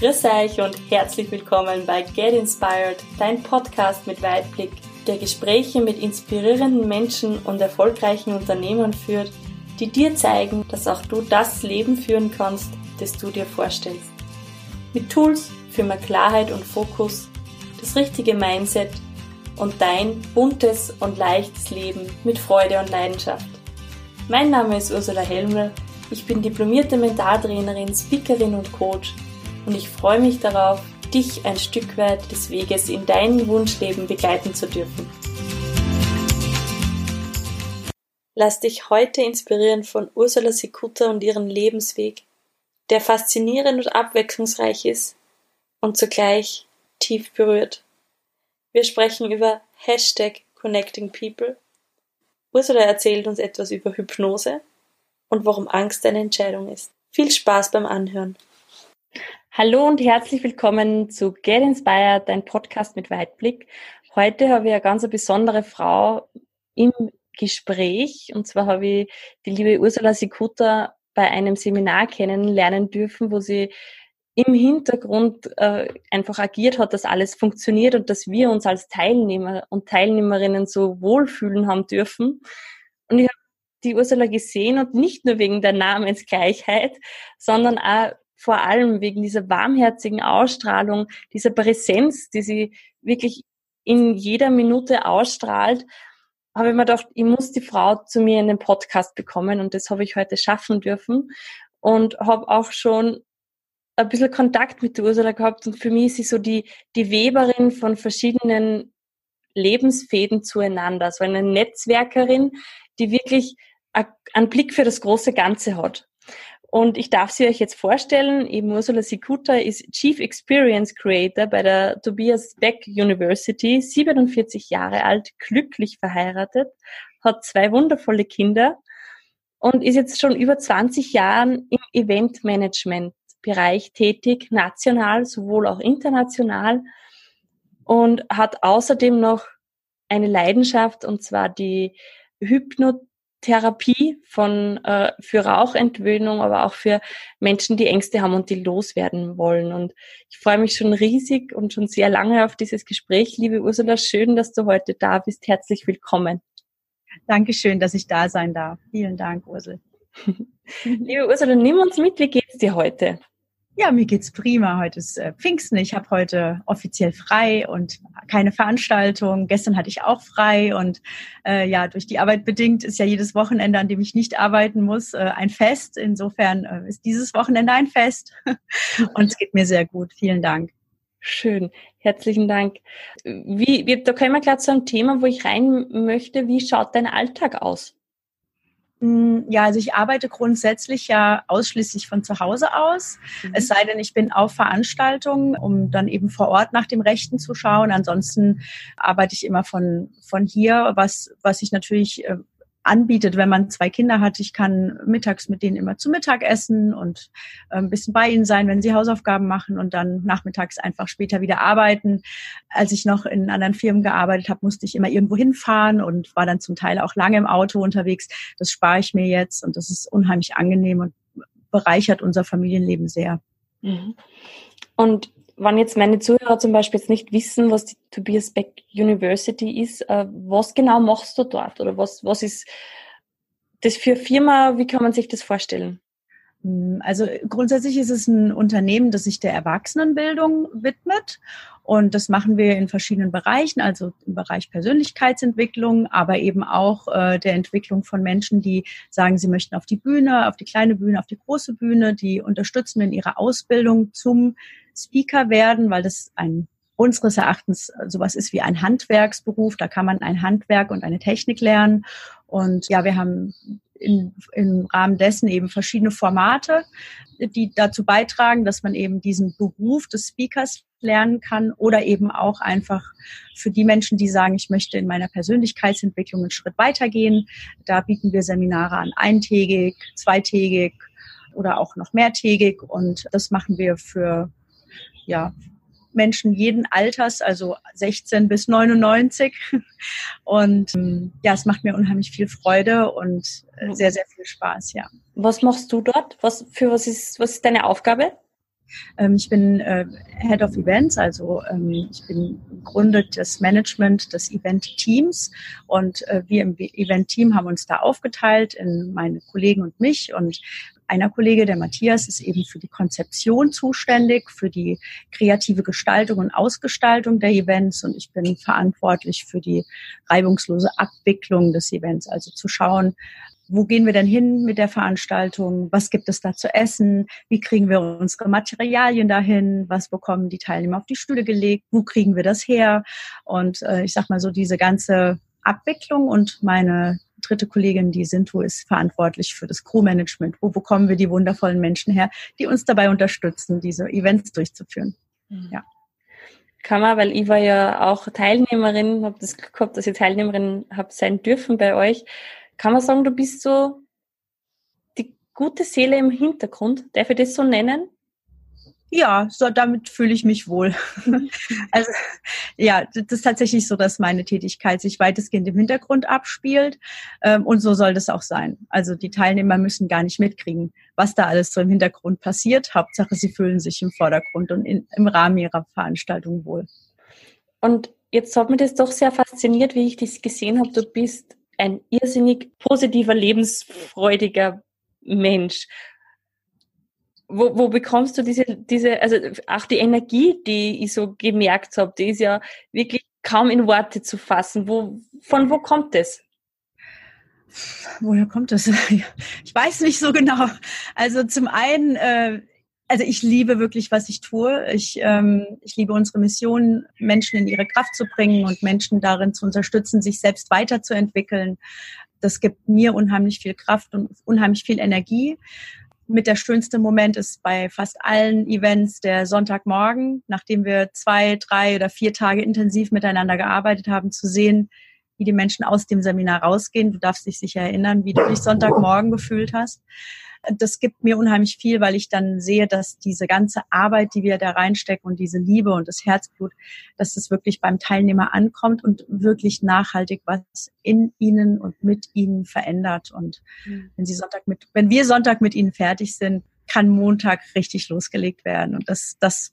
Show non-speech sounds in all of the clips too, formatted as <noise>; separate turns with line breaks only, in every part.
Grüß euch und herzlich willkommen bei Get Inspired, dein Podcast mit Weitblick, der Gespräche mit inspirierenden Menschen und erfolgreichen Unternehmern führt, die dir zeigen, dass auch du das Leben führen kannst, das du dir vorstellst. Mit Tools für mehr Klarheit und Fokus, das richtige Mindset und dein buntes und leichtes Leben mit Freude und Leidenschaft. Mein Name ist Ursula Helmel, ich bin diplomierte Mentaltrainerin, Speakerin und Coach und ich freue mich darauf, dich ein Stück weit des Weges in dein Wunschleben begleiten zu dürfen. Lass dich heute inspirieren von Ursula Sikuta und ihren Lebensweg, der faszinierend und abwechslungsreich ist und zugleich tief berührt. Wir sprechen über Hashtag Connecting People. Ursula erzählt uns etwas über Hypnose und warum Angst eine Entscheidung ist. Viel Spaß beim Anhören. Hallo und herzlich willkommen zu Get Inspired, dein Podcast mit Weitblick. Heute habe ich eine ganz besondere Frau im Gespräch und zwar habe ich die liebe Ursula Sikuta bei einem Seminar kennenlernen dürfen, wo sie im Hintergrund äh, einfach agiert hat, dass alles funktioniert und dass wir uns als Teilnehmer und Teilnehmerinnen so wohlfühlen haben dürfen. Und ich habe die Ursula gesehen und nicht nur wegen der Namensgleichheit, sondern auch vor allem wegen dieser warmherzigen Ausstrahlung, dieser Präsenz, die sie wirklich in jeder Minute ausstrahlt, habe ich mir gedacht, ich muss die Frau zu mir in den Podcast bekommen und das habe ich heute schaffen dürfen und habe auch schon ein bisschen Kontakt mit der Ursula gehabt und für mich ist sie so die, die Weberin von verschiedenen Lebensfäden zueinander, so eine Netzwerkerin, die wirklich einen Blick für das große Ganze hat. Und ich darf sie euch jetzt vorstellen. Eben Ursula Sikuta ist Chief Experience Creator bei der Tobias Beck University, 47 Jahre alt, glücklich verheiratet, hat zwei wundervolle Kinder und ist jetzt schon über 20 Jahren im Eventmanagement Bereich tätig, national, sowohl auch international und hat außerdem noch eine Leidenschaft und zwar die Hypnotherapie Therapie von äh, für Rauchentwöhnung, aber auch für Menschen, die Ängste haben und die loswerden wollen. Und ich freue mich schon riesig und schon sehr lange auf dieses Gespräch. Liebe Ursula, schön, dass du heute da bist. Herzlich willkommen.
Dankeschön, dass ich da sein darf. Vielen Dank, Ursel. <laughs>
Liebe Ursula, nimm uns mit, wie geht's dir heute?
Ja, mir geht's prima. Heute ist äh, Pfingsten. Ich habe heute offiziell frei und keine Veranstaltung. Gestern hatte ich auch frei und äh, ja, durch die Arbeit bedingt ist ja jedes Wochenende, an dem ich nicht arbeiten muss, äh, ein Fest. Insofern äh, ist dieses Wochenende ein Fest <laughs> und es geht mir sehr gut. Vielen Dank.
Schön, herzlichen Dank. Wie, wie, da kommen wir gleich zu einem Thema, wo ich rein möchte. Wie schaut dein Alltag aus?
Hm, ja, also ich arbeite grundsätzlich ja ausschließlich von zu Hause aus. Mhm. Es sei denn, ich bin auf Veranstaltungen, um dann eben vor Ort nach dem Rechten zu schauen. Ansonsten arbeite ich immer von, von hier, was, was ich natürlich äh, anbietet, wenn man zwei Kinder hat. Ich kann mittags mit denen immer zu Mittag essen und ein bisschen bei ihnen sein, wenn sie Hausaufgaben machen und dann nachmittags einfach später wieder arbeiten. Als ich noch in anderen Firmen gearbeitet habe, musste ich immer irgendwo hinfahren und war dann zum Teil auch lange im Auto unterwegs. Das spare ich mir jetzt und das ist unheimlich angenehm und bereichert unser Familienleben sehr.
Mhm. Und wenn jetzt meine Zuhörer zum Beispiel jetzt nicht wissen, was die Tobias Beck University ist, äh, was genau machst du dort? Oder was, was ist das für Firma? Wie kann man sich das vorstellen?
Hm, also grundsätzlich ist es ein Unternehmen, das sich der Erwachsenenbildung widmet. Und das machen wir in verschiedenen Bereichen, also im Bereich Persönlichkeitsentwicklung, aber eben auch äh, der Entwicklung von Menschen, die sagen, sie möchten auf die Bühne, auf die kleine Bühne, auf die große Bühne, die unterstützen in ihrer Ausbildung zum Speaker werden, weil das ein unseres Erachtens sowas ist wie ein Handwerksberuf. Da kann man ein Handwerk und eine Technik lernen. Und ja, wir haben in, im Rahmen dessen eben verschiedene Formate, die dazu beitragen, dass man eben diesen Beruf des Speakers lernen kann oder eben auch einfach für die Menschen, die sagen, ich möchte in meiner Persönlichkeitsentwicklung einen Schritt weitergehen. Da bieten wir Seminare an, eintägig, zweitägig oder auch noch mehrtägig und das machen wir für ja, Menschen jeden Alters, also 16 bis 99. <laughs> Und ähm, ja, es macht mir unheimlich viel Freude und äh, sehr, sehr viel Spaß, ja.
Was machst du dort? Was, für was ist, was ist deine Aufgabe?
Ähm, ich bin äh, Head of Events, also ähm, ich bin Grunde des Management des Event-Teams und äh, wir im Event-Team haben uns da aufgeteilt in meine Kollegen und mich und einer Kollege, der Matthias, ist eben für die Konzeption zuständig, für die kreative Gestaltung und Ausgestaltung der Events und ich bin verantwortlich für die reibungslose Abwicklung des Events, also zu schauen, wo gehen wir denn hin mit der Veranstaltung? Was gibt es da zu essen? Wie kriegen wir unsere Materialien dahin? Was bekommen die Teilnehmer auf die Stühle gelegt? Wo kriegen wir das her? Und äh, ich sag mal so, diese ganze Abwicklung und meine dritte Kollegin, die Sintu, ist verantwortlich für das Crewmanagement. Wo bekommen wir die wundervollen Menschen her, die uns dabei unterstützen, diese Events durchzuführen?
Mhm. Ja. Kann man, weil ich war ja auch Teilnehmerin, habe das Glück gehabt, dass ich Teilnehmerin habe sein dürfen bei euch. Kann man sagen, du bist so die gute Seele im Hintergrund? Darf ich das so nennen?
Ja, so damit fühle ich mich wohl. <laughs> also ja, das ist tatsächlich so, dass meine Tätigkeit sich weitestgehend im Hintergrund abspielt ähm, und so soll das auch sein. Also die Teilnehmer müssen gar nicht mitkriegen, was da alles so im Hintergrund passiert. Hauptsache, sie fühlen sich im Vordergrund und in, im Rahmen ihrer Veranstaltung wohl.
Und jetzt hat mich das doch sehr fasziniert, wie ich das gesehen habe. Du bist ein irrsinnig positiver, lebensfreudiger Mensch. Wo, wo bekommst du diese, diese, also auch die Energie, die ich so gemerkt habe, die ist ja wirklich kaum in Worte zu fassen. Wo, von wo kommt das?
Woher kommt das? <laughs> Ich weiß nicht so genau. Also zum einen äh, also ich liebe wirklich, was ich tue. Ich, ähm, ich liebe unsere Mission, Menschen in ihre Kraft zu bringen und Menschen darin zu unterstützen, sich selbst weiterzuentwickeln. Das gibt mir unheimlich viel Kraft und unheimlich viel Energie. Mit der schönste Moment ist bei fast allen Events der Sonntagmorgen, nachdem wir zwei, drei oder vier Tage intensiv miteinander gearbeitet haben, zu sehen, wie die Menschen aus dem Seminar rausgehen. Du darfst dich sicher erinnern, wie du dich Sonntagmorgen gefühlt hast das gibt mir unheimlich viel, weil ich dann sehe, dass diese ganze Arbeit, die wir da reinstecken und diese Liebe und das Herzblut, dass das wirklich beim Teilnehmer ankommt und wirklich nachhaltig was in ihnen und mit ihnen verändert. Und mhm. wenn sie Sonntag mit, wenn wir Sonntag mit ihnen fertig sind, kann Montag richtig losgelegt werden. Und das, das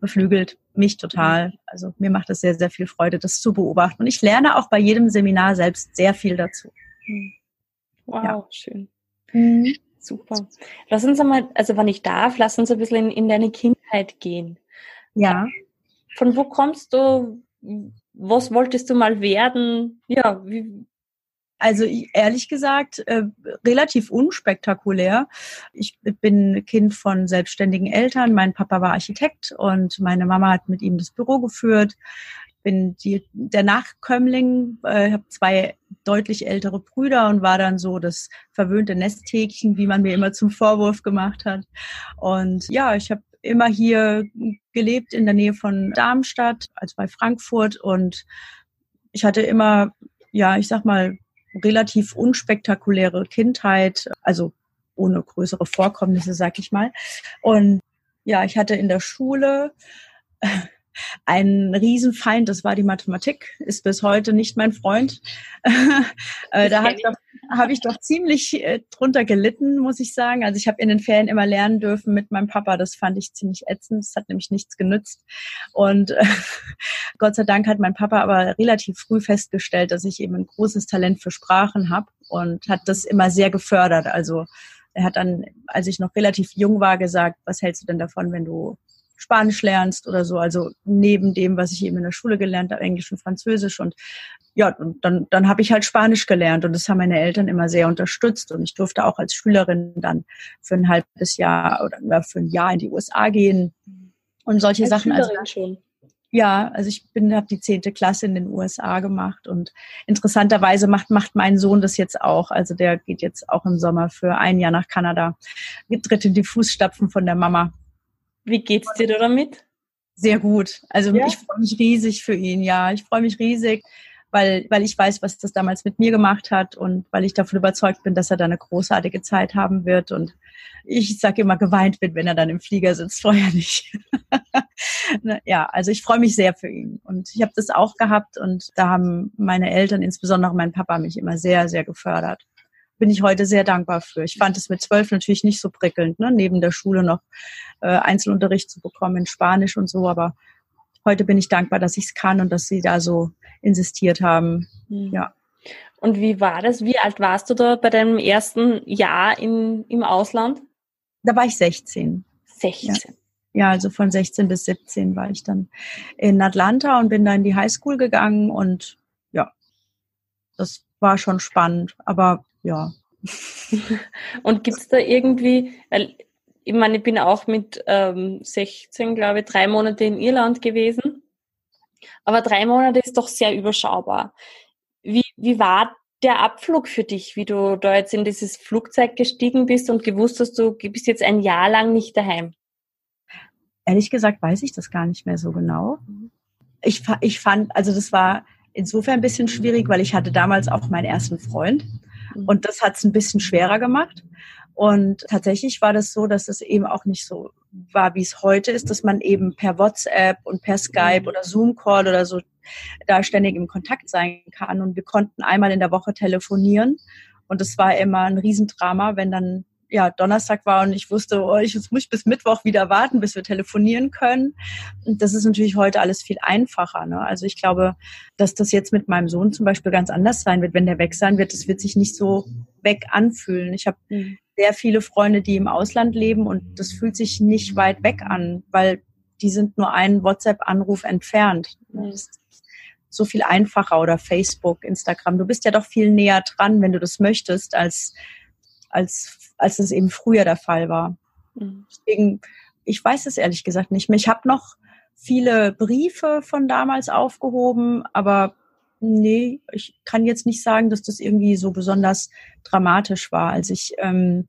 beflügelt mich total. Mhm. Also mir macht es sehr, sehr viel Freude, das zu beobachten. Und ich lerne auch bei jedem Seminar selbst sehr viel dazu.
Mhm. Wow, ja. schön. Mhm. Super. Lass uns einmal, also wenn ich darf, lass uns ein bisschen in, in deine Kindheit gehen.
Ja.
Von wo kommst du? Was wolltest du mal werden? Ja, wie,
also ehrlich gesagt, äh, relativ unspektakulär. Ich bin Kind von selbstständigen Eltern. Mein Papa war Architekt und meine Mama hat mit ihm das Büro geführt bin die, der Nachkömmling, äh, habe zwei deutlich ältere Brüder und war dann so das verwöhnte Nesthäkchen, wie man mir immer zum Vorwurf gemacht hat. Und ja, ich habe immer hier gelebt in der Nähe von Darmstadt, also bei Frankfurt und ich hatte immer, ja, ich sag mal, relativ unspektakuläre Kindheit, also ohne größere Vorkommnisse, sag ich mal. Und ja, ich hatte in der Schule ein Riesenfeind, das war die Mathematik, ist bis heute nicht mein Freund. <laughs> äh, da habe ich, doch, hab ich doch ziemlich äh, drunter gelitten, muss ich sagen. Also ich habe in den Ferien immer lernen dürfen mit meinem Papa, das fand ich ziemlich ätzend, das hat nämlich nichts genützt. Und äh, <laughs> Gott sei Dank hat mein Papa aber relativ früh festgestellt, dass ich eben ein großes Talent für Sprachen habe und hat das immer sehr gefördert. Also er hat dann, als ich noch relativ jung war, gesagt, was hältst du denn davon, wenn du Spanisch lernst oder so. Also neben dem, was ich eben in der Schule gelernt habe, Englisch und Französisch. Und ja, und dann, dann habe ich halt Spanisch gelernt und das haben meine Eltern immer sehr unterstützt. Und ich durfte auch als Schülerin dann für ein halbes Jahr oder für ein Jahr in die USA gehen und solche als Sachen. Also, schon. Ja, also ich bin, habe die zehnte Klasse in den USA gemacht und interessanterweise macht macht mein Sohn das jetzt auch. Also der geht jetzt auch im Sommer für ein Jahr nach Kanada, tritt in die Fußstapfen von der Mama
wie geht's dir damit?
Sehr gut. Also ja? ich freue mich riesig für ihn, ja. Ich freue mich riesig, weil, weil ich weiß, was das damals mit mir gemacht hat und weil ich davon überzeugt bin, dass er da eine großartige Zeit haben wird. Und ich sage immer, geweint wird, wenn er dann im Flieger sitzt, <laughs> vorher nicht. <laughs> ja, also ich freue mich sehr für ihn. Und ich habe das auch gehabt und da haben meine Eltern, insbesondere mein Papa, mich immer sehr, sehr gefördert. Bin ich heute sehr dankbar für. Ich fand es mit zwölf natürlich nicht so prickelnd, ne? neben der Schule noch äh, Einzelunterricht zu bekommen in Spanisch und so, aber heute bin ich dankbar, dass ich es kann und dass sie da so insistiert haben. Mhm. Ja.
Und wie war das? Wie alt warst du da bei deinem ersten Jahr in, im Ausland?
Da war ich 16.
16.
Ja. ja. also von 16 bis 17 war ich dann in Atlanta und bin da in die Highschool gegangen und ja, das war schon spannend, aber ja. <laughs>
und gibt es da irgendwie, ich meine, ich bin auch mit ähm, 16, glaube ich, drei Monate in Irland gewesen. Aber drei Monate ist doch sehr überschaubar. Wie, wie war der Abflug für dich, wie du da jetzt in dieses Flugzeug gestiegen bist und gewusst hast, du bist jetzt ein Jahr lang nicht daheim?
Ehrlich gesagt weiß ich das gar nicht mehr so genau. Ich, ich fand, also das war insofern ein bisschen schwierig, weil ich hatte damals auch meinen ersten Freund. Und das hat es ein bisschen schwerer gemacht. Und tatsächlich war das so, dass es eben auch nicht so war, wie es heute ist, dass man eben per WhatsApp und per Skype mhm. oder Zoom-Call oder so da ständig im Kontakt sein kann. Und wir konnten einmal in der Woche telefonieren. Und es war immer ein Riesendrama, wenn dann ja, Donnerstag war und ich wusste, oh, ich jetzt muss ich bis Mittwoch wieder warten, bis wir telefonieren können. Und das ist natürlich heute alles viel einfacher. Ne? Also ich glaube, dass das jetzt mit meinem Sohn zum Beispiel ganz anders sein wird, wenn der weg sein wird. Das wird sich nicht so weg anfühlen. Ich habe mhm. sehr viele Freunde, die im Ausland leben und das fühlt sich nicht weit weg an, weil die sind nur einen WhatsApp-Anruf entfernt. Mhm. so viel einfacher oder Facebook, Instagram. Du bist ja doch viel näher dran, wenn du das möchtest, als als als es eben früher der Fall war. Mhm. Deswegen, ich weiß es ehrlich gesagt nicht mehr. Ich habe noch viele Briefe von damals aufgehoben, aber nee, ich kann jetzt nicht sagen, dass das irgendwie so besonders dramatisch war. Als ich ähm,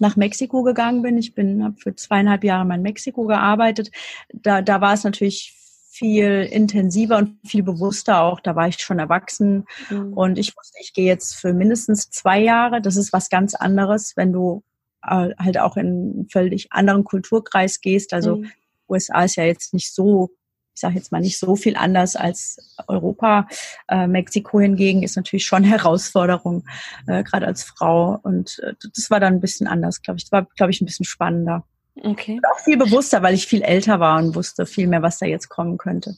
nach Mexiko gegangen bin, ich bin habe für zweieinhalb Jahre mal in Mexiko gearbeitet, da, da war es natürlich viel intensiver und viel bewusster auch. Da war ich schon erwachsen mhm. und ich wusste, ich gehe jetzt für mindestens zwei Jahre. Das ist was ganz anderes, wenn du äh, halt auch in einen völlig anderen Kulturkreis gehst. Also mhm. USA ist ja jetzt nicht so, ich sage jetzt mal nicht so viel anders als Europa. Äh, Mexiko hingegen ist natürlich schon <laughs> Herausforderung, äh, gerade als Frau. Und äh, das war dann ein bisschen anders, glaube ich. Das war, glaube ich, ein bisschen spannender. Okay. Auch viel bewusster, weil ich viel älter war und wusste viel mehr, was da jetzt kommen könnte.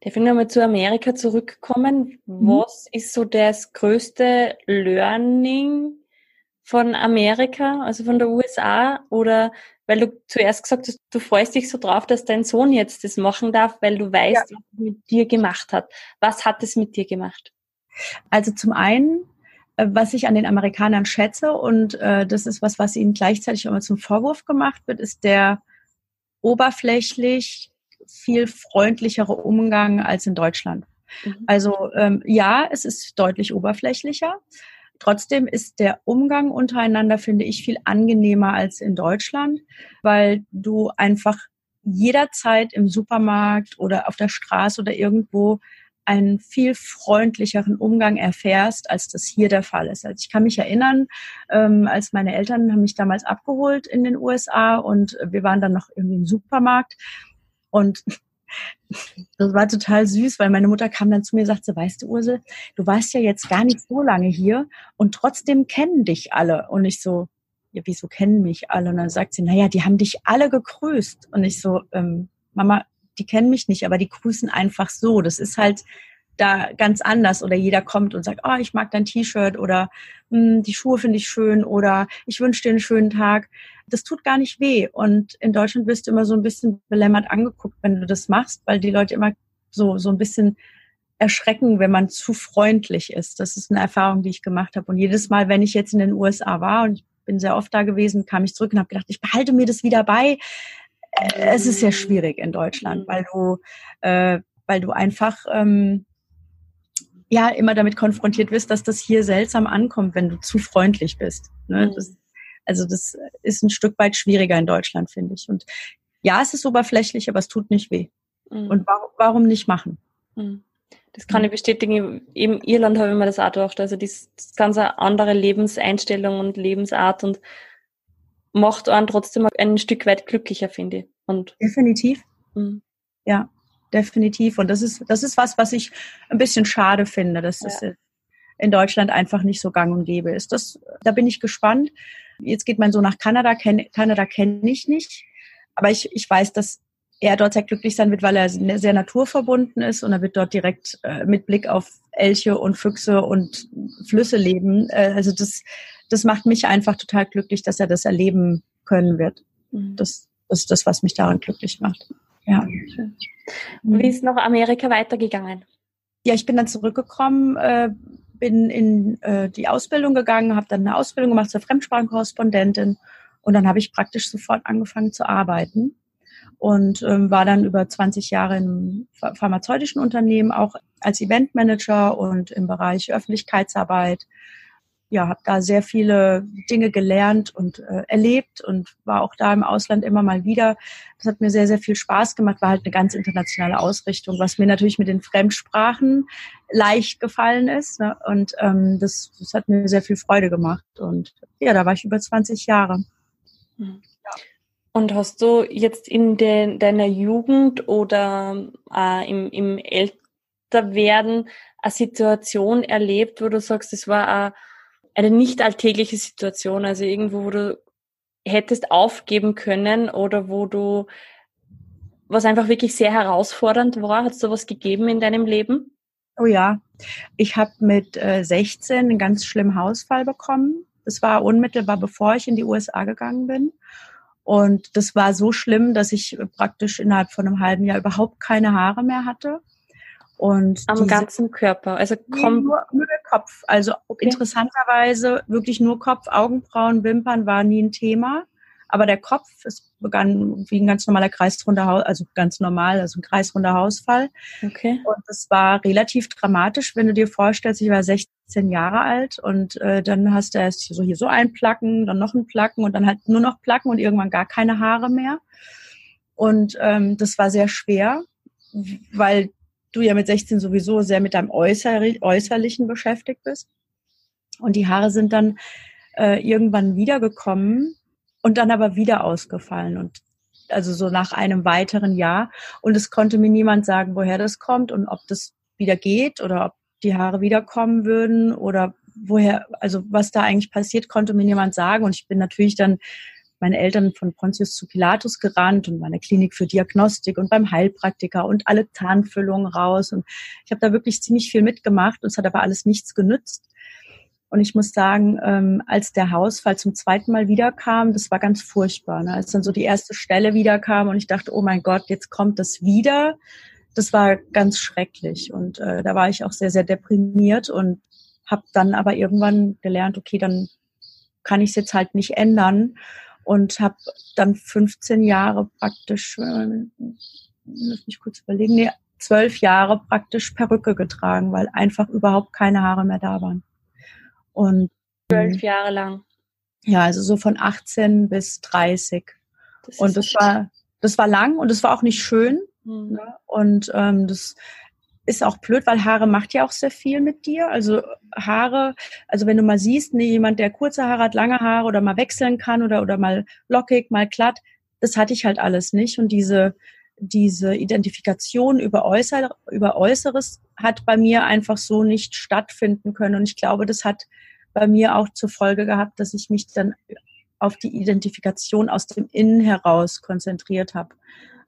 Darf ich nochmal zu Amerika zurückkommen? Mhm. Was ist so das größte Learning von Amerika, also von der USA? Oder weil du zuerst gesagt hast, du freust dich so drauf, dass dein Sohn jetzt das machen darf, weil du weißt, ja. was er mit dir gemacht hat. Was hat es mit dir gemacht?
Also zum einen was ich an den Amerikanern schätze und äh, das ist was, was ihnen gleichzeitig immer zum Vorwurf gemacht wird, ist der oberflächlich viel freundlichere Umgang als in Deutschland. Mhm. Also ähm, ja, es ist deutlich oberflächlicher. Trotzdem ist der Umgang untereinander, finde ich, viel angenehmer als in Deutschland, weil du einfach jederzeit im Supermarkt oder auf der Straße oder irgendwo einen viel freundlicheren Umgang erfährst, als das hier der Fall ist. Also ich kann mich erinnern, ähm, als meine Eltern haben mich damals abgeholt in den USA und wir waren dann noch irgendwie im Supermarkt und <laughs> das war total süß, weil meine Mutter kam dann zu mir und sagte, weißt du, Ursel, du warst ja jetzt gar nicht so lange hier und trotzdem kennen dich alle. Und ich so, ja, wieso kennen mich alle? Und dann sagt sie, naja, die haben dich alle gegrüßt. Und ich so, ähm, Mama, die kennen mich nicht, aber die grüßen einfach so. Das ist halt da ganz anders oder jeder kommt und sagt, oh, ich mag dein T-Shirt oder hm, die Schuhe finde ich schön oder ich wünsche dir einen schönen Tag. Das tut gar nicht weh. Und in Deutschland wirst du immer so ein bisschen belämmert angeguckt, wenn du das machst, weil die Leute immer so, so ein bisschen erschrecken, wenn man zu freundlich ist. Das ist eine Erfahrung, die ich gemacht habe. Und jedes Mal, wenn ich jetzt in den USA war und ich bin sehr oft da gewesen, kam ich zurück und habe gedacht, ich behalte mir das wieder bei es ist sehr schwierig in Deutschland, mhm. weil du, äh, weil du einfach ähm, ja immer damit konfrontiert wirst, dass das hier seltsam ankommt, wenn du zu freundlich bist. Ne? Mhm. Das, also das ist ein Stück weit schwieriger in Deutschland, finde ich. Und ja, es ist oberflächlich, aber es tut nicht weh. Mhm. Und warum, warum nicht machen?
Mhm. Das kann ich bestätigen. Eben Irland habe ich mir das auch gedacht. Also das, das ganz andere Lebenseinstellung und Lebensart und macht einen trotzdem ein Stück weit glücklicher, finde ich. Und
definitiv. Mh. Ja, definitiv. Und das ist, das ist was, was ich ein bisschen schade finde. Das ja. ist, in Deutschland einfach nicht so gang und gäbe ist. Das, da bin ich gespannt. Jetzt geht mein Sohn nach Kanada. Ken, Kanada kenne ich nicht. Aber ich, ich weiß, dass er dort sehr glücklich sein wird, weil er sehr naturverbunden ist und er wird dort direkt äh, mit Blick auf Elche und Füchse und Flüsse leben. Äh, also das, das macht mich einfach total glücklich, dass er das erleben können wird. Mhm. Das, ist das, was mich daran glücklich macht. Ja.
Wie ist noch Amerika weitergegangen?
Ja, ich bin dann zurückgekommen, äh, bin in äh, die Ausbildung gegangen, habe dann eine Ausbildung gemacht zur Fremdsprachenkorrespondentin und dann habe ich praktisch sofort angefangen zu arbeiten und ähm, war dann über 20 Jahre im pharmazeutischen Unternehmen, auch als Eventmanager und im Bereich Öffentlichkeitsarbeit. Ja, habe da sehr viele Dinge gelernt und äh, erlebt und war auch da im Ausland immer mal wieder. Das hat mir sehr, sehr viel Spaß gemacht, war halt eine ganz internationale Ausrichtung, was mir natürlich mit den Fremdsprachen leicht gefallen ist. Ne? Und ähm, das, das hat mir sehr viel Freude gemacht. Und ja, da war ich über 20 Jahre.
Mhm. Und hast du jetzt in de, deiner Jugend oder äh, im, im Älterwerden eine Situation erlebt, wo du sagst, es war eine, eine nicht alltägliche Situation, also irgendwo, wo du hättest aufgeben können oder wo du was einfach wirklich sehr herausfordernd war? Hat es sowas gegeben in deinem Leben?
Oh ja, ich habe mit äh, 16 einen ganz schlimmen Hausfall bekommen. Das war unmittelbar bevor ich in die USA gegangen bin. Und das war so schlimm, dass ich praktisch innerhalb von einem halben Jahr überhaupt keine Haare mehr hatte. Und
Am ganzen Körper, also
komm nur, nur der Kopf. Also okay. interessanterweise wirklich nur Kopf, Augenbrauen, Wimpern war nie ein Thema. Aber der Kopf, es begann wie ein ganz normaler kreisrunder Haus, also ganz normal, also ein kreisrunder Hausfall.
Okay.
Und es war relativ dramatisch, wenn du dir vorstellst, ich war 16 Jahre alt und äh, dann hast du erst so hier so ein Placken, dann noch ein Placken und dann halt nur noch Placken und irgendwann gar keine Haare mehr. Und ähm, das war sehr schwer, weil du ja mit 16 sowieso sehr mit deinem Äußer Äußerlichen beschäftigt bist. Und die Haare sind dann äh, irgendwann wiedergekommen und dann aber wieder ausgefallen und also so nach einem weiteren Jahr. Und es konnte mir niemand sagen, woher das kommt und ob das wieder geht oder ob die Haare wiederkommen würden oder woher, also was da eigentlich passiert, konnte mir niemand sagen. Und ich bin natürlich dann meine Eltern von Pontius zu Pilatus gerannt und meine Klinik für Diagnostik und beim Heilpraktiker und alle Zahnfüllungen raus. Und ich habe da wirklich ziemlich viel mitgemacht und es hat aber alles nichts genützt. Und ich muss sagen, ähm, als der Hausfall zum zweiten Mal wiederkam, das war ganz furchtbar. Ne? Als dann so die erste Stelle wiederkam und ich dachte, oh mein Gott, jetzt kommt das wieder. Das war ganz schrecklich. Und äh, da war ich auch sehr, sehr deprimiert und habe dann aber irgendwann gelernt, okay, dann kann ich es jetzt halt nicht ändern und habe dann 15 Jahre praktisch, äh, lass mich kurz überlegen, nee, zwölf Jahre praktisch Perücke getragen, weil einfach überhaupt keine Haare mehr da waren. Und
zwölf Jahre lang.
Ja, also so von 18 bis 30. Das und das war, das war lang und das war auch nicht schön. Mhm. Ne? Und ähm, das ist auch blöd, weil Haare macht ja auch sehr viel mit dir. Also Haare, also wenn du mal siehst, ne, jemand, der kurze Haare hat, lange Haare oder mal wechseln kann oder, oder mal lockig, mal glatt, das hatte ich halt alles nicht. Und diese, diese Identifikation über, Äußer, über Äußeres hat bei mir einfach so nicht stattfinden können. Und ich glaube, das hat bei mir auch zur Folge gehabt, dass ich mich dann auf die Identifikation aus dem Innen heraus konzentriert habe.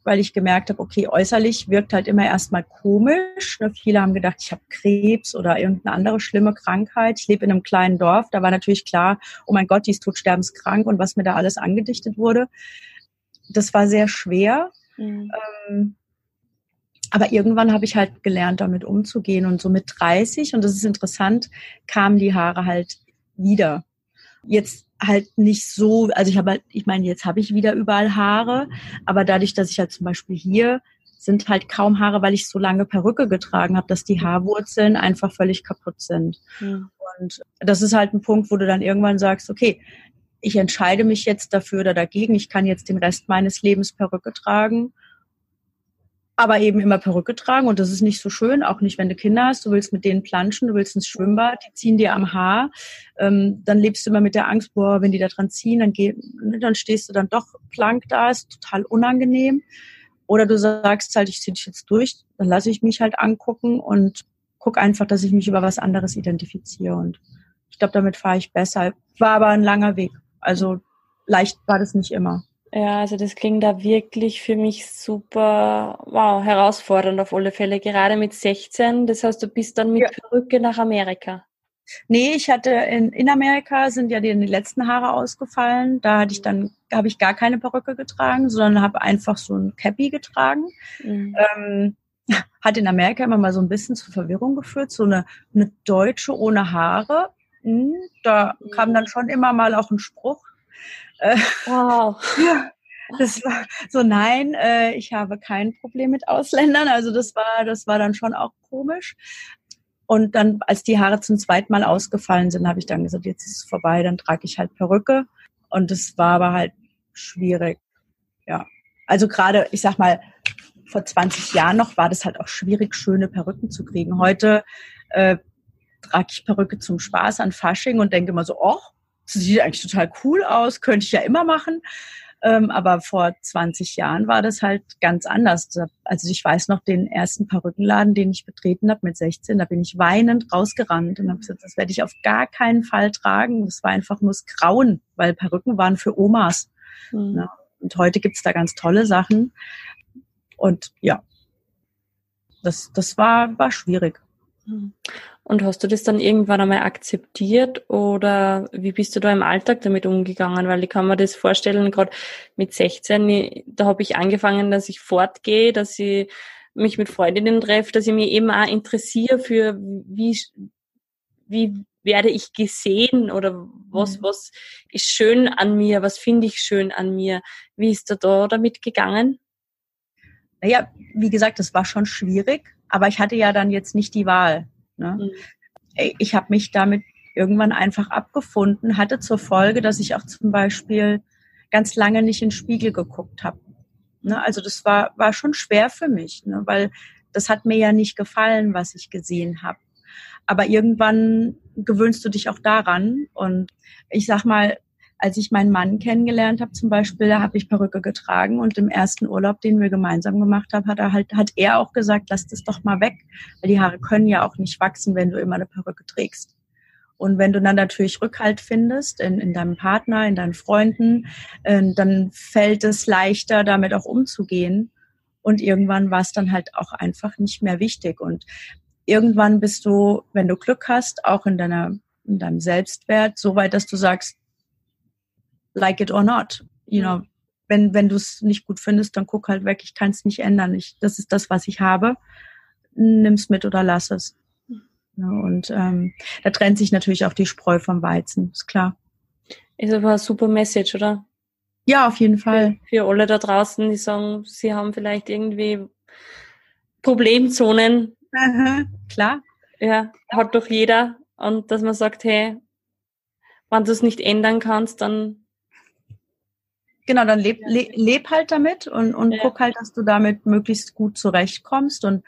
Weil ich gemerkt habe, okay, äußerlich wirkt halt immer erstmal komisch. Ne, viele haben gedacht, ich habe Krebs oder irgendeine andere schlimme Krankheit. Ich lebe in einem kleinen Dorf. Da war natürlich klar, oh mein Gott, die ist todsterbenskrank und was mir da alles angedichtet wurde. Das war sehr schwer. Mhm. Ähm, aber irgendwann habe ich halt gelernt, damit umzugehen. Und so mit 30, und das ist interessant, kamen die Haare halt wieder. Jetzt halt nicht so, also ich habe halt, ich meine, jetzt habe ich wieder überall Haare, aber dadurch, dass ich halt zum Beispiel hier sind halt kaum Haare, weil ich so lange Perücke getragen habe, dass die Haarwurzeln einfach völlig kaputt sind. Mhm. Und das ist halt ein Punkt, wo du dann irgendwann sagst, okay, ich entscheide mich jetzt dafür oder dagegen. Ich kann jetzt den Rest meines Lebens Perücke tragen, aber eben immer Perücke tragen und das ist nicht so schön, auch nicht, wenn du Kinder hast. Du willst mit denen planschen, du willst ins Schwimmbad, die ziehen dir am Haar. Ähm, dann lebst du immer mit der Angst, boah, wenn die da dran ziehen, dann, geh, dann stehst du dann doch plank da, ist total unangenehm. Oder du sagst halt, ich ziehe dich jetzt durch, dann lasse ich mich halt angucken und guck einfach, dass ich mich über was anderes identifiziere und ich glaube, damit fahre ich besser. War aber ein langer Weg. Also leicht war das nicht immer.
Ja, also das klingt da wirklich für mich super, wow, herausfordernd auf alle Fälle, gerade mit 16. Das heißt, du bist dann mit ja. Perücke nach Amerika.
Nee, ich hatte in, in Amerika sind ja die, die letzten Haare ausgefallen. Da hatte ich dann, habe ich gar keine Perücke getragen, sondern habe einfach so ein Cappy getragen. Mhm. Ähm, hat in Amerika immer mal so ein bisschen zur Verwirrung geführt, so eine, eine Deutsche ohne Haare. Mhm, da mhm. kam dann schon immer mal auch ein Spruch. Äh, wow. <laughs> ja, das war so, nein, äh, ich habe kein Problem mit Ausländern. Also das war, das war dann schon auch komisch. Und dann, als die Haare zum zweiten Mal ausgefallen sind, habe ich dann gesagt, jetzt ist es vorbei, dann trage ich halt Perücke. Und es war aber halt schwierig. Ja. Also gerade, ich sag mal, vor 20 Jahren noch war das halt auch schwierig, schöne Perücken zu kriegen. Heute äh, trage ich Perücke zum Spaß an Fasching und denke immer so, oh, das sieht eigentlich total cool aus, könnte ich ja immer machen. Ähm, aber vor 20 Jahren war das halt ganz anders. Also ich weiß noch den ersten Perückenladen, den ich betreten habe mit 16, da bin ich weinend rausgerannt und habe gesagt, das werde ich auf gar keinen Fall tragen. Das war einfach nur das Grauen, weil Perücken waren für Omas. Mhm. Ja, und heute gibt's da ganz tolle Sachen. Und ja, das, das war, war schwierig.
Und hast du das dann irgendwann einmal akzeptiert oder wie bist du da im Alltag damit umgegangen? Weil ich kann mir das vorstellen, gerade mit 16, da habe ich angefangen, dass ich fortgehe, dass ich mich mit Freundinnen treffe, dass ich mich eben auch interessiere für wie, wie werde ich gesehen oder was, mhm. was ist schön an mir, was finde ich schön an mir. Wie ist du da damit gegangen?
Naja, wie gesagt, das war schon schwierig, aber ich hatte ja dann jetzt nicht die Wahl. Ne? Mhm. Ich habe mich damit irgendwann einfach abgefunden, hatte zur Folge, dass ich auch zum Beispiel ganz lange nicht in den Spiegel geguckt habe. Ne? Also das war, war schon schwer für mich, ne? weil das hat mir ja nicht gefallen, was ich gesehen habe. Aber irgendwann gewöhnst du dich auch daran. Und ich sag mal, als ich meinen Mann kennengelernt habe, zum Beispiel, da habe ich Perücke getragen und im ersten Urlaub, den wir gemeinsam gemacht haben, hat er halt, hat er auch gesagt, lass das doch mal weg, weil die Haare können ja auch nicht wachsen, wenn du immer eine Perücke trägst. Und wenn du dann natürlich Rückhalt findest in, in deinem Partner, in deinen Freunden, äh, dann fällt es leichter, damit auch umzugehen. Und irgendwann war es dann halt auch einfach nicht mehr wichtig. Und irgendwann bist du, wenn du Glück hast, auch in deiner in deinem Selbstwert, so weit, dass du sagst, like it or not. You know, wenn, wenn du es nicht gut findest, dann guck halt weg, ich kann es nicht ändern. Ich, das ist das, was ich habe. Nimm's mit oder lass es. Ja, und ähm, da trennt sich natürlich auch die Spreu vom Weizen, ist klar.
Ist aber eine super Message, oder?
Ja, auf jeden Fall.
Für, für alle da draußen, die sagen, sie haben vielleicht irgendwie Problemzonen.
Aha, klar.
Ja, hat doch jeder. Und dass man sagt, hey, wenn du es nicht ändern kannst, dann
Genau, dann leb, le, leb halt damit und, und ja. guck halt, dass du damit möglichst gut zurechtkommst. Und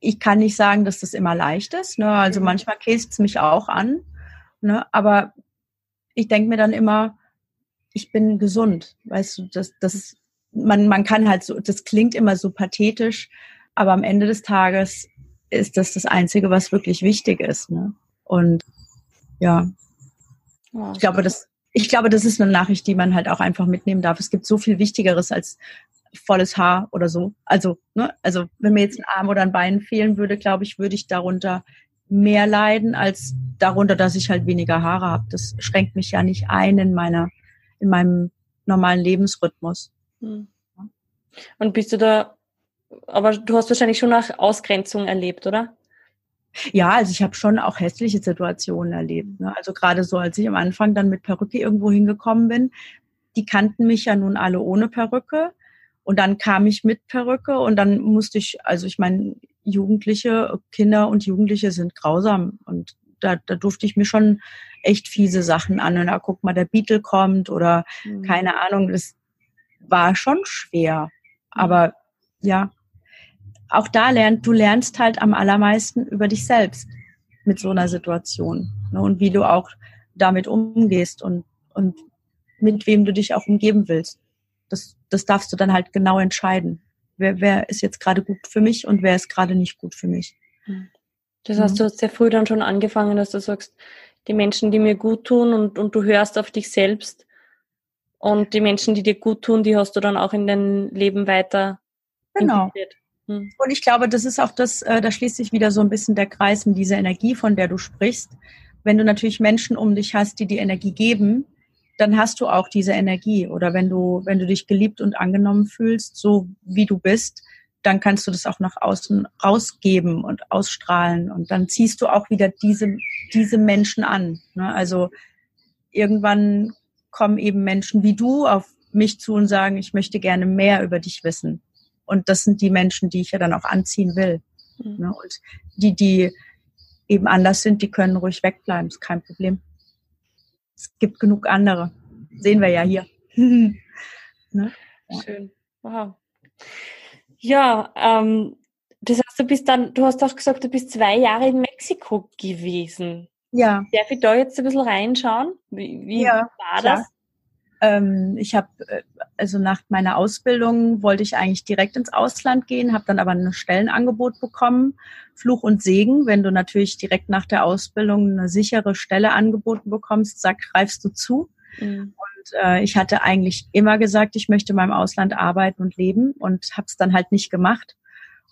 ich kann nicht sagen, dass das immer leicht ist. Ne? Also mhm. manchmal käst es mich auch an. Ne? Aber ich denke mir dann immer, ich bin gesund. Weißt du, das, das ist, man, man kann halt so, das klingt immer so pathetisch, aber am Ende des Tages ist das das Einzige, was wirklich wichtig ist. Ne? Und ja, ich glaube, das, ich glaube, das ist eine Nachricht, die man halt auch einfach mitnehmen darf. Es gibt so viel Wichtigeres als volles Haar oder so. Also, ne, also wenn mir jetzt ein Arm oder ein Bein fehlen würde, glaube ich, würde ich darunter mehr leiden als darunter, dass ich halt weniger Haare habe. Das schränkt mich ja nicht ein in meiner, in meinem normalen Lebensrhythmus. Hm.
Und bist du da, aber du hast wahrscheinlich schon auch Ausgrenzung erlebt, oder?
Ja, also ich habe schon auch hässliche Situationen erlebt. Ne? Also gerade so, als ich am Anfang dann mit Perücke irgendwo hingekommen bin, die kannten mich ja nun alle ohne Perücke. Und dann kam ich mit Perücke und dann musste ich, also ich meine, Jugendliche, Kinder und Jugendliche sind grausam und da, da durfte ich mir schon echt fiese Sachen an. Und da guck mal, der Beetle kommt oder mhm. keine Ahnung, das war schon schwer. Aber ja, auch da lernt, du lernst halt am allermeisten über dich selbst mit so einer Situation ne, und wie du auch damit umgehst und, und mit wem du dich auch umgeben willst. Das, das darfst du dann halt genau entscheiden. Wer, wer ist jetzt gerade gut für mich und wer ist gerade nicht gut für mich. Hm.
Das heißt, mhm. du hast sehr früh dann schon angefangen, dass du sagst, die Menschen, die mir gut tun und, und du hörst auf dich selbst und die Menschen, die dir gut tun, die hast du dann auch in dein Leben weiter
genau. integriert. Hm. Und ich glaube, das ist auch das, äh, da schließt sich wieder so ein bisschen der Kreis mit dieser Energie, von der du sprichst. Wenn du natürlich Menschen um dich hast, die die Energie geben, dann hast du auch diese Energie. Oder wenn du, wenn du dich geliebt und angenommen fühlst, so wie du bist, dann kannst du das auch nach außen rausgeben und ausstrahlen. Und dann ziehst du auch wieder diese, diese Menschen an. Ne? Also irgendwann kommen eben Menschen wie du auf mich zu und sagen, ich möchte gerne mehr über dich wissen. Und das sind die Menschen, die ich ja dann auch anziehen will. Mhm. Ne? Und die, die eben anders sind, die können ruhig wegbleiben, ist kein Problem. Es gibt genug andere. Sehen wir ja hier. <laughs>
ne? ja. Schön. Wow. Ja, ähm, das heißt, du bist dann, du hast auch gesagt, du bist zwei Jahre in Mexiko gewesen.
Ja.
Darf ich da jetzt ein bisschen reinschauen? Wie, wie ja, war klar.
Ähm, ich habe, äh, also nach meiner Ausbildung wollte ich eigentlich direkt ins Ausland gehen, habe dann aber ein Stellenangebot bekommen. Fluch und Segen, wenn du natürlich direkt nach der Ausbildung eine sichere Stelle angeboten bekommst, sag, greifst du zu. Mhm. Und äh, ich hatte eigentlich immer gesagt, ich möchte mal im Ausland arbeiten und leben und habe es dann halt nicht gemacht.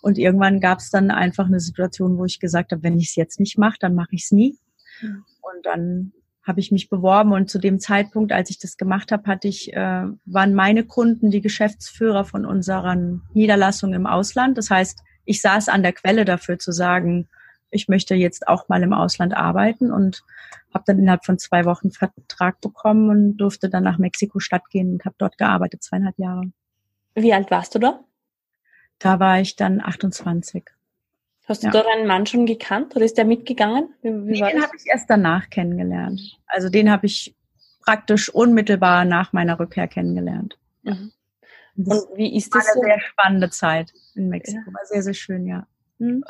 Und irgendwann gab es dann einfach eine Situation, wo ich gesagt habe, wenn ich es jetzt nicht mache, dann mache ich es nie. Mhm. Und dann habe ich mich beworben und zu dem Zeitpunkt, als ich das gemacht habe, hatte ich, äh, waren meine Kunden die Geschäftsführer von unseren Niederlassungen im Ausland. Das heißt, ich saß an der Quelle dafür zu sagen, ich möchte jetzt auch mal im Ausland arbeiten und habe dann innerhalb von zwei Wochen Vertrag bekommen und durfte dann nach Mexiko-Stadt gehen und habe dort gearbeitet, zweieinhalb Jahre.
Wie alt warst du da?
Da war ich dann 28.
Hast du ja. dort einen Mann schon gekannt oder ist der mitgegangen?
Wie, wie den habe ich erst danach kennengelernt. Also den habe ich praktisch unmittelbar nach meiner Rückkehr kennengelernt. Mhm.
Und wie ist das?
War eine so? sehr spannende Zeit in Mexiko. War sehr, sehr schön, ja.
Hm?